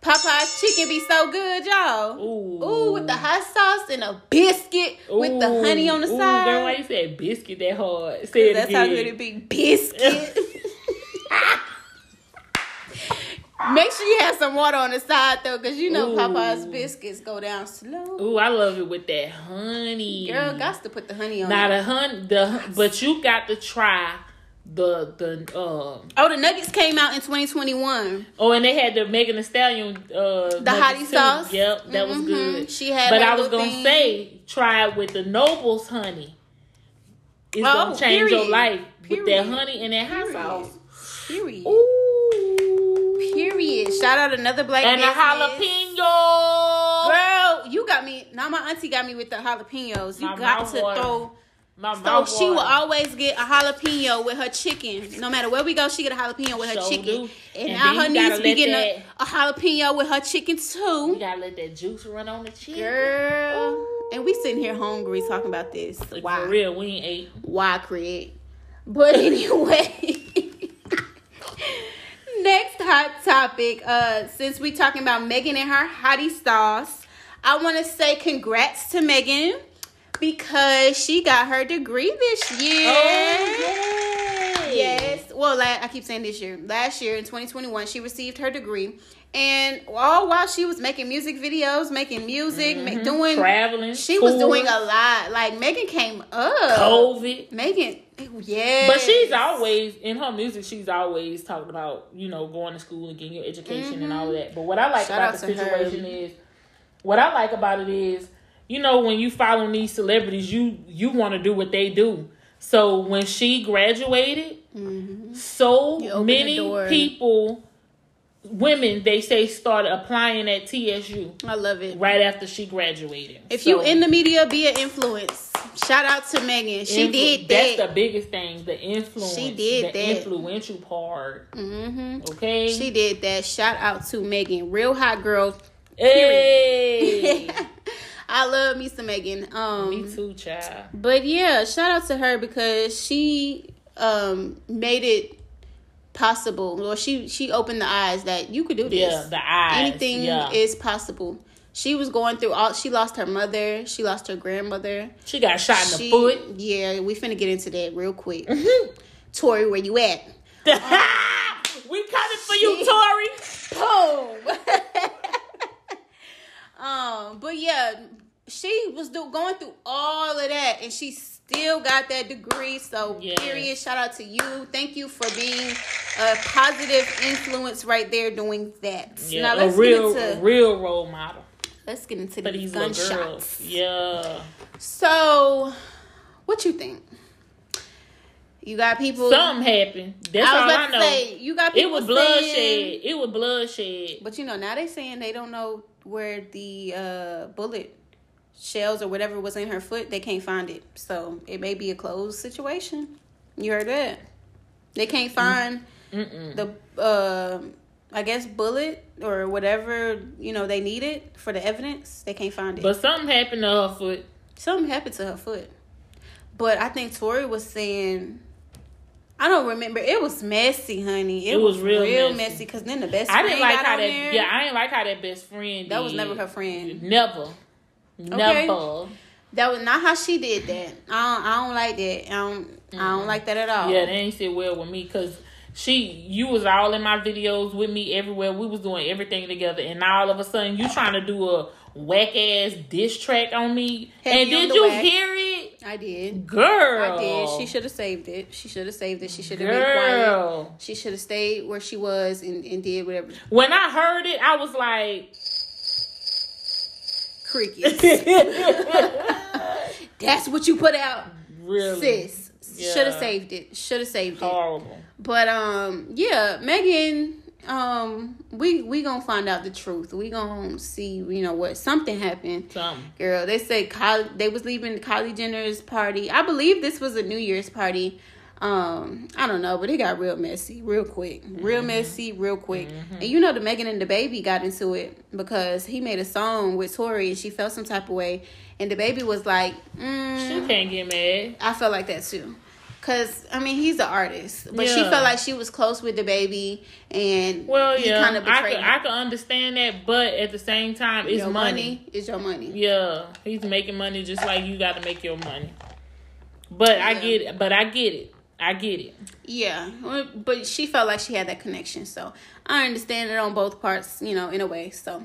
Popeye's chicken be so good, y'all. Ooh. Ooh, with the hot sauce and a biscuit with the honey on the Ooh, side. Girl, why you said biscuit that hard? Say That's again. how good it be. Biscuit. Make sure you have some water on the side though, cause you know Ooh. Popeye's biscuits go down slow. Ooh, I love it with that honey. Girl, got to put the honey on. Now it. the hun the but you got to try the the uh Oh, the nuggets came out in 2021. oh and they had the Megan Thee Stallion uh The hottie sauce? Yep, that was Mhm. good. She had But I was gonna thing. say try it with the Nobles honey. It's Oh, gonna change your period. life with that honey and that hot sauce. Period. Ooh. Shout out another black And business. jalapeno. Girl, you got me. Now my auntie got me with the jalapenos. You My got to water. throw. My So she will always get a jalapeno with her chicken. No matter where we go, she get a jalapeno with her Sure chicken. And, And now her niece be getting a, a jalapeno with her chicken too. You gotta let that juice run on the chicken. Girl. And we sitting here hungry talking about this. Like, Why? For real, we ain't ate. Why create? But anyway. Next hot topic. Uh, since we talking about Megan and her hottie sauce, I want to say congrats to Megan because she got her degree this year. Oh, yay. Yes. Well, la- I keep saying this year. Last year in 2021, she received her degree. And all while she was making music videos, making music, ma- doing Traveling. she was doing a lot. Like Megan came up. COVID. Megan, yeah. But she's always in her music. She's always talked about you know going to school and getting your education and all that. But what I like Shout about the to her. situation is, what I like about it is, you know, when you follow these celebrities, you you want to do what they do. So when she graduated, Mm-hmm. So many people, women, they say started applying at TSU I love it. right after she graduated. If So- you in the media, be an influence. Shout out to Megan. She Influ- did that. That's the biggest thing. The influence. She did the that. influential part. hmm Okay. She did that. Shout out to Megan. Real hot girl. Hey. I love me some Megan. Um, Me too, child. But yeah, shout out to her because she um made it possible. Or she she opened the eyes that you could do this. Yeah, the eyes. Anything yeah. is possible. She was going through all. She lost her mother. She lost her grandmother. she got shot in the She- foot. Yeah, we finna get into that real quick. Tory, where you at? we coming for you, Tory. Boom. um, but yeah, she was do- going through all of that, and she still got that degree. So, Yes. period. Shout out to you. Thank you for being a positive influence right there doing that. Yeah, now a real, real role model let's get into for these gunshots. Yeah. So, what you think? You got people. Something happened. That's I all I know. say you got it was bloodshed. saying- It was bloodshed. But you know, now they saying they don't know where the uh, bullet shells or whatever was in her foot. They can't find it, so it may be a closed situation. You heard that? They can't find Mm-mm. the, uh, I guess, bullet or whatever you know they needed for the evidence. They can't find it. But something happened to her foot. Something happened to her foot. But I think Tory was saying. I don't remember. It was messy, honey. It, It was was, real real, messy. messy. Cause then the best I friend didn't like how that. there. Yeah, I didn't like how that best friend. That was never her friend. Never. Never. That was not how she did that. I don't, I don't like that. I don't, I don't like that at all. Yeah, they ain't sit well with me because she, you was all in my videos with me everywhere. We was doing everything together, and now all of a sudden you trying to do a whack ass diss track on me. And did you whack. hear it, I did. girl? I did. She should have saved it. She should have saved it. She should have been quiet. Girl, She should have stayed where she was and, and did whatever. when I heard it, I was like, Crickets. That's what you put out, really sis. Yeah. Should have saved it. Should have saved it. horrible. But um, yeah, Megan um we we gonna find out the truth. We gonna see you know what something happened. Something. Girl, they say Kylie, they was leaving the Kylie Jenner's party. I believe this was a New Year's party. Um, I don't know, but it got real messy real quick. Real messy real quick. And you know the Megan and DaBaby got into it because he made a song with Tory and she felt some type of way and DaBaby was like, mm, She can't get mad. I felt like that too. Cause I mean he's an artist, but she felt like she was close with DaBaby, and Well, he yeah, kind of I her. I can understand that, but at the same time, it's your money. It's your money. Yeah, he's making money just like you got to make your money. But I get it. But I get it. I get it. Yeah, but she felt like she had that connection, so I understand it on both parts, you know, in a way. So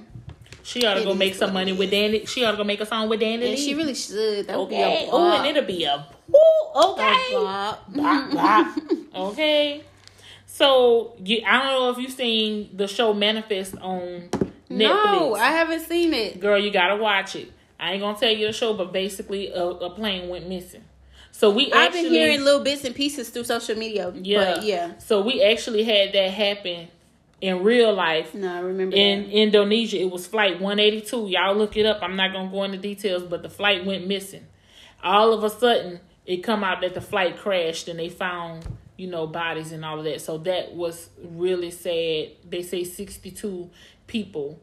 She ought to go make some money with. Danny. She ought to go make a song with Danny. and she really should. That would okay. be a Oh, and it'll be a woo, okay. Bop. Bop, bop. okay. So you, I don't know if you've seen the show Manifest on Netflix. No, I haven't seen it. Girl, you gotta watch it. I ain't gonna tell you the show, but basically, a, a plane went missing. So we I've actually, been hearing little bits and pieces through social media. yeah, but yeah. So we actually had that happen in real life No, I remember in that. Indonesia. It was flight 182. Y'all look it up. I'm not gonna go into details, but the flight went missing. All of a sudden, it come out that the flight crashed and they found you know bodies and all of that. So that was really sad. They say 62 people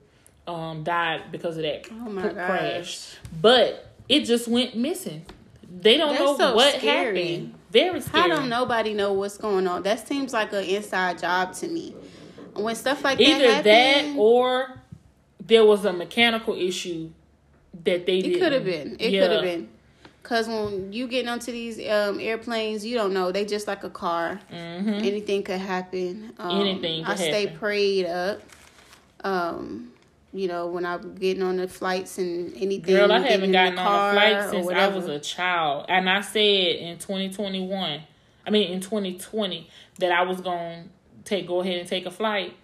um died because of that Oh my cr- gosh. But it just went missing. They don't That's know so what scary. happened. Very How don't nobody know what's going on? That seems like an inside job to me. When stuff like that, Either that that or there was a mechanical issue that they it could have been. It Yeah. could have been. Cause when you get onto these um, airplanes, you don't know. They just like a car. hmm Anything could happen. Um, Anything I could stay happen. prayed up. Um, you know, when I'm getting on the flights and anything. Girl, I haven't gotten the on a flight since I was a child. And I said in 2021, I mean in 2020, that I was going take go ahead and take a flight.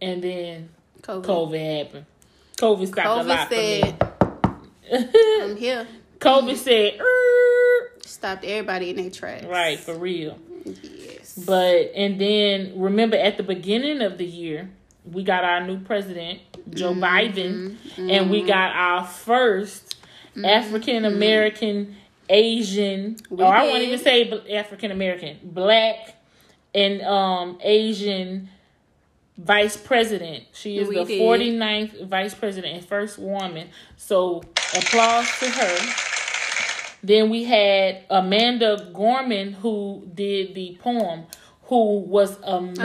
And then COVID. COVID happened. COVID stopped a lot COVID said, "I'm here." COVID said, "Er." Stopped everybody in their tracks. right, for real. Yes. But and then remember at the beginning of the year, we got our new president, Joe Mm-hmm. Biden, and we got our 1st African American Asian We or I won't even say African American, black and um Asian vice president. She is We the did. 49th vice president and first woman. So applause to her. Then we had Amanda Gorman who did the poem, who was amazing.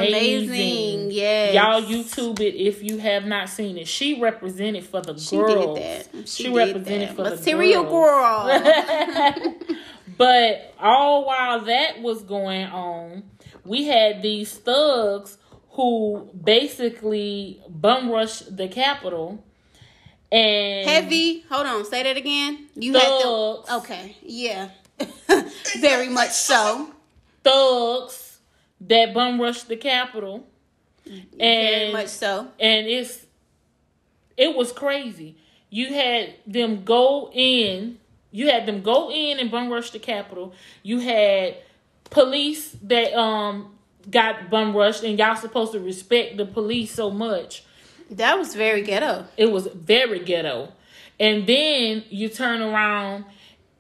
Amazing, yes. Y'all YouTube it if you have not seen it. She represented for the She girls. did that. She, She represented that. for the Material girls. girl. But all while that was going on, we had these thugs who basically bum rushed the Capitol and Heavy. Hold on. Say that again. You Thugs. had. Okay. Yeah. Very much so. thugs that bum rushed the Capitol. Very And much so. and it's it was crazy. You had them go in, you had them go in and bum rush the Capitol. You had police that um got bum rushed, and y'all supposed to respect the police so much. That was very ghetto. It was very ghetto. And then you turn around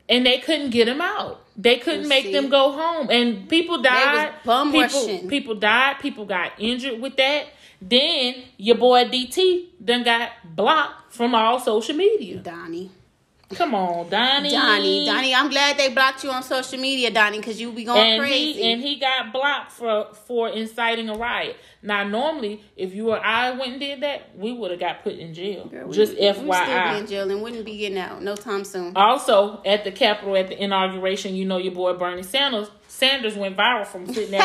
and they couldn't get them out. They couldn't You make see? them go home. And people died. bum people, rushing. people died. People got injured with that. Then your boy DT done got blocked from all social media. Donnie. Come on, Donnie. Donnie. Donnie, I'm glad they blocked you on social media, Donnie, because you be going and crazy. he and he got blocked for for inciting a riot. Now, normally, if you or I went and did that, we would have got put in jail. Girl, we- Just we would still be FYI. in jail and wouldn't be getting out no time soon. Also, at the Capitol at the inauguration, you know your boy Bernie Sanders Sanders went viral from sitting there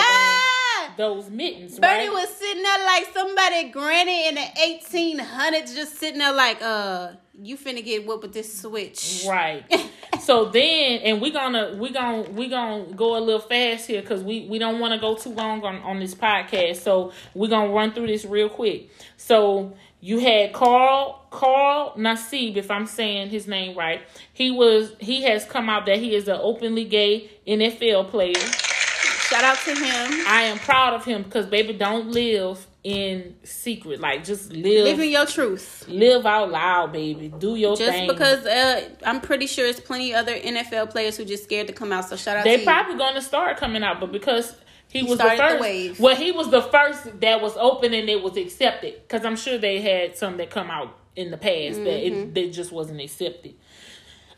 those mittens, Bernie right? was sitting there like somebody granny in the 1800s, just sitting there like, uh, you finna get whooped with this switch. right. so then, and we gonna we gonna we gonna go a little fast here because we we don't want to go too long on on this podcast. So we're gonna run through this real quick. So you had Carl Carl Nassib if I'm saying his name right. He was he has come out that he is an openly gay NFL player. Shout out to him. I am proud of him because baby don't live in secret. Like just live living your truth. Live out loud, baby. Do your thing, just thing. because uh, I'm pretty sure it's plenty other NFL players who just scared to come out. So shout out. They to probably going to start coming out, but because he, He was the the first. wave. Well, he was the first that was open and it was accepted. Because I'm sure they had some that come out in the past that Mm-hmm. it they just wasn't accepted.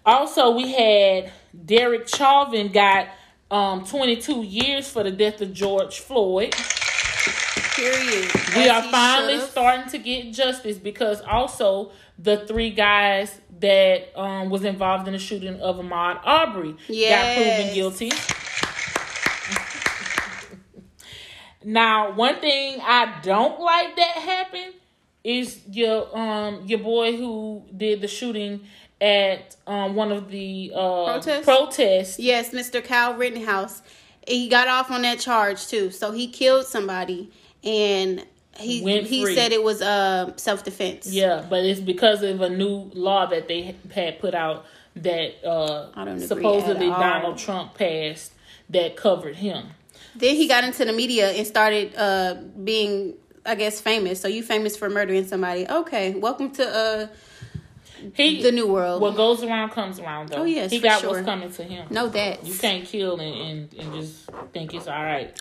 Also, we had Derek Chauvin got um 22 years for the death of George Floyd. Period. We As are finally should've. starting to get justice because also the three guys that um, was involved in the shooting of Ahmaud Arbery got proven guilty. now, one thing I don't like that happened is your um your boy who did the shooting at um one of the uh Protests? protests. Yes, Mr. Kyle Rittenhouse. He got off on that charge too. So he killed somebody and he Went he free. said it was uh, self defense. Yeah, but it's because of a new law that they had put out that uh supposedly. Donald Trump passed that covered him. Then he got into the media and started uh, being, I guess, famous. So you famous for murdering somebody? Okay, welcome to uh, He the new world. what goes around comes around though. Oh, yes, he got sure. what's coming to him. know that You can't kill and, and, and just think it's all right.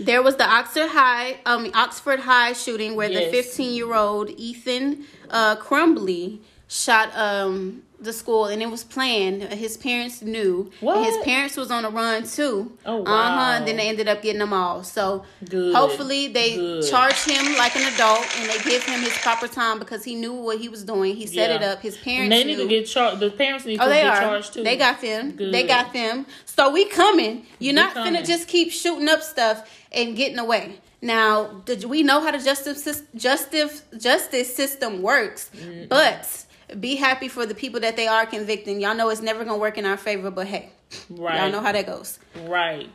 There was the Oxford High, um, Oxford High shooting where Yes. the 15 year old Ethan uh, Crumbley shot um, the school, and it was planned. His parents knew. What? His parents was on a run too. Oh, wow. Uh huh. And then they ended up getting them all. So Good. hopefully they Good. charge him like an adult, and they give him his proper time because he knew what he was doing. He set Yeah. it up. His And parents. they need to get charged. The parents need Oh, to they get are. charged too. They got them. Good. They got them. So we coming. You're We not coming. finna just keep shooting up stuff and getting away. Now, did we know how the justice justice justice system works? But be happy for the people that they are convicting. Y'all know it's never gonna work in our favor, but hey, right. y'all know how that goes. Right.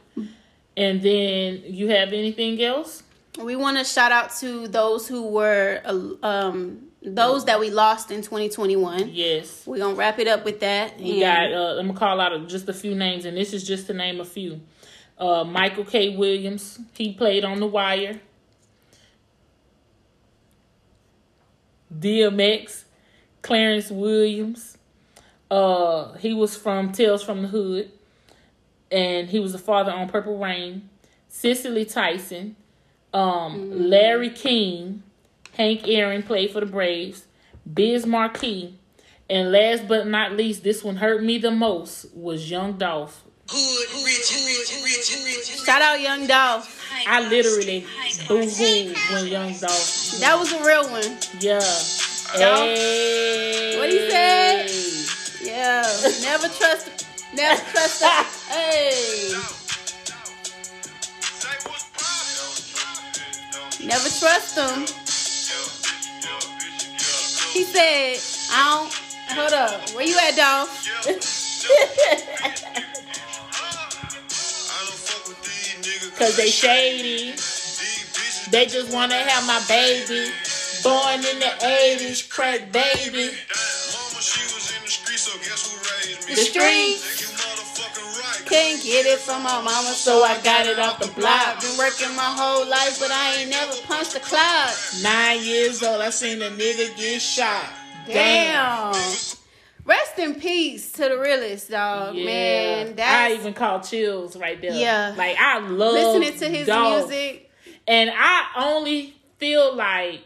And then you have anything else? We want to shout out to those who were uh, um those that we lost in 2021. Yes. We're gonna wrap it up with that. We got. Uh, I'm gonna call out just a few names, and this is just to name a few. Uh, Michael K. Williams. He played on The Wire. DMX. Clarence Williams. Uh, he was from Tales from the Hood, and he was the father on Purple Rain. Cicely Tyson. Um, Larry King. Hank Aaron played for the Braves. Biz Markie. And last but not least, this one hurt me the most was Young Dolph. Hood, rich, rich, rich, rich. shout out Young Dolph. I literally boo hoo when Young Dolph. That was a real one. Yeah. Dolph? Hey. What he said? Yeah, never trust, never trust. A, hey, never trust them. He said, "I don't." Hold up, where you at, Dolph? Cause they shady. They just wanna have my baby. Born in the 80s, crack baby. i was in The streets can't get it from my mama, so I got it off the block. Been working my whole life, but I ain't never punched a clock. Nine years old, I seen a nigga get shot. Damn. Rest in peace to the realest dog, Yeah. man. I even called chills right there. Yeah. Like I love listening to his Dolph. music. And I only feel like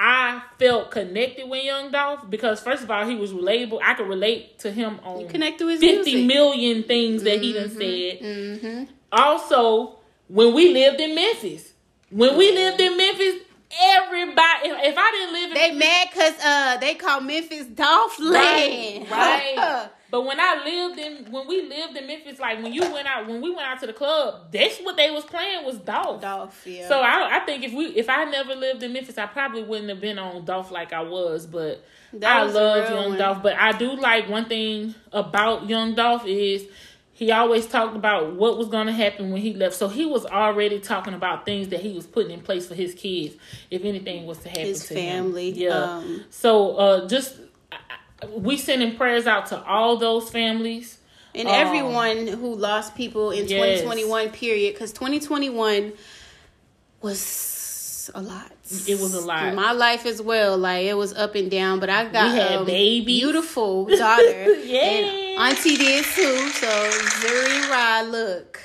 I felt connected with Young Dolph because first of all, he was relatable. I could relate to him on Connect to his fifty music. million things that he done said. Mm-hmm. Also, when we lived in Memphis, when we lived in Memphis, everybody. If, if I didn't live in They mad cause uh they call Memphis Dolph Land. Right, right. But when I lived in, when we lived in Memphis, like when you went out, when we went out to the club, that's what they was playing was Dolph. Dolph, yeah. So I, I think if we, if I never lived in Memphis, I probably wouldn't have been on Dolph like I was. But That I was love Young one. Dolph. But I do like one thing about Young Dolph is he always talked about what was going to happen when he left. So he was already talking about things that he was putting in place for his kids if anything was to happen His to family, Him. Yeah. um, so uh, just we sending prayers out to all those families. and Um, everyone who lost people in yes. 2021 period because 2021 was a lot. It was a lot. My life as well, like it was up and down. But I got a babies. beautiful daughter, Yeah. and Auntie did too. So Zuri Ra, look.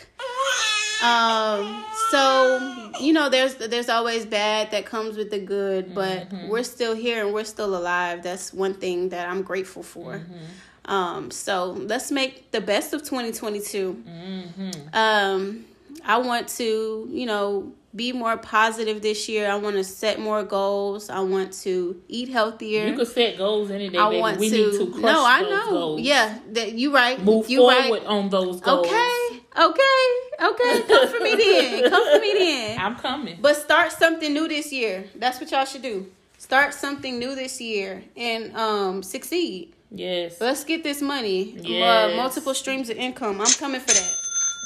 Um, so you know, there's there's always bad that comes with the good, but Mm-hmm. we're still here and we're still alive. That's one thing that I'm grateful for. Mm-hmm. Um, so let's make the best of 2022. Mm-hmm. Um, I want to, you know, be more positive this year. I want to set more goals. I want to eat healthier. You could set goals any day, I baby. want we to. need to crush no, I know. goals. Yeah, that you right. Move you forward right. on those goals. Okay, okay, okay. Come for me then. Come for me then. I'm coming. But start something new this year. That's what y'all should do. Start something new this year and um succeed. yes. Let's get this money. Yes. Uh, multiple streams of income. I'm coming for that.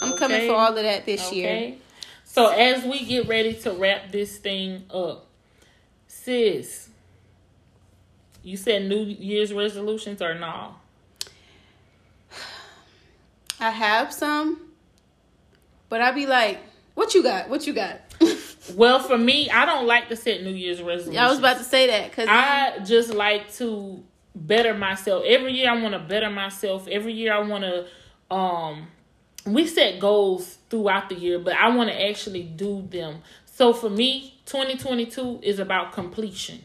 I'm coming for all of that this year. Okay. So as we get ready to wrap this thing up, sis, you said New Year's resolutions or no? I have some, but I'd be like, "What you got? What you got?" Well, for me, I don't like to set New Year's resolutions. I was about to say that because I just like to better myself. Every year I want to better myself. Every year I want to um we set goals throughout the year, but I want to actually do them. So for me, 2022 is about completion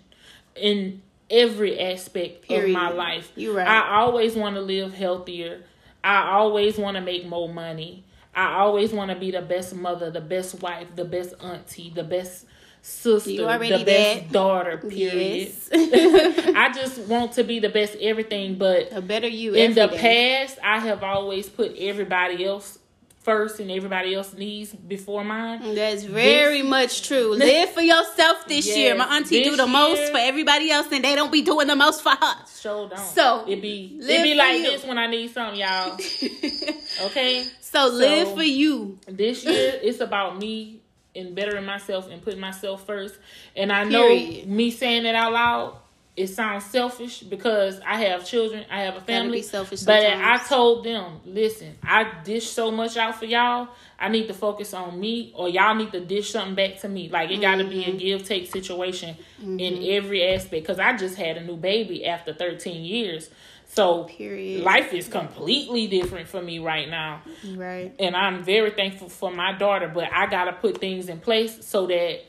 in every aspect of my life. You right. I always want to live healthier. I always want to make more money. I always want to be the best mother, the best wife, the best auntie, the best sister, the best that. daughter. Period. yes, I just want to be the best everything, but a better you. in the day. past, I have always put everybody else first and everybody else needs before mine. That's very much true. Live for yourself this Yes, year. My auntie do this the most for everybody else, and they don't be doing the most for her. Show don't. So, it be it be like you. this when I need something, y'all. Okay, so live for you. this year it's about me and bettering myself and putting myself first. And I know me saying it out loud, it sounds selfish because I have children, I have a family. selfish but sometimes. I told them, listen, I dish so much out for y'all. I need to focus on me, or y'all need to dish something back to me. Like it got to be Mm-hmm. a give take situation in every aspect. Because I just had a new baby after 13 years, so Period. life is completely different for me right now Right. and I'm very thankful for my daughter, but I gotta put things in place so that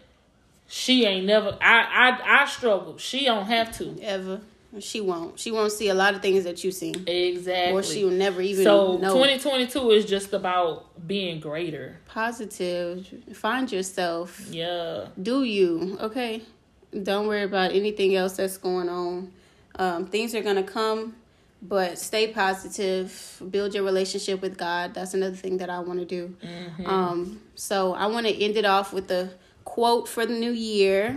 she ain't never I I I struggle. She don't have to. Ever. She won't. She won't see a lot of things that you see, Exactly. or she will never even so know. 2022 is just about being greater. Positive. Find yourself. Yeah. do you okay don't worry about anything else that's going on um, things are gonna come but stay positive build your relationship with god. That's another thing that i want to do. Um, so i want to end it off with a quote for the new year.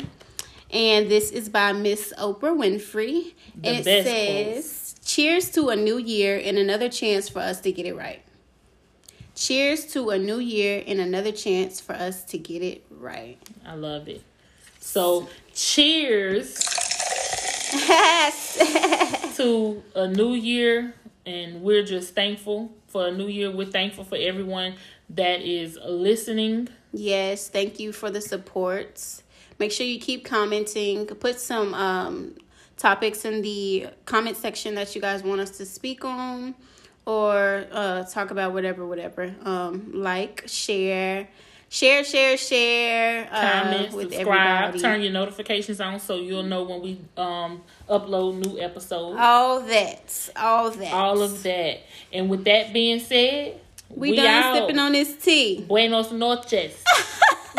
And this is by miss oprah winfrey. The and it says cheers to a new year and another chance for us to get it right. Cheers to a new year and another chance for us to get it right. I love it. So cheers to a new year and we're just thankful for a new year. We're thankful for everyone that is listening. Yes, thank you for the support. Make sure you keep commenting. Put some um, topics in the comment section that you guys want us to speak on or uh, talk about whatever, whatever. Um, like, share, share, share, share uh, comment, with subscribe, everybody. turn your notifications on so you'll know when we um upload new episodes. all that, all that. All of that. And with that being said, we, done out. sipping on this tea. Buenos noches.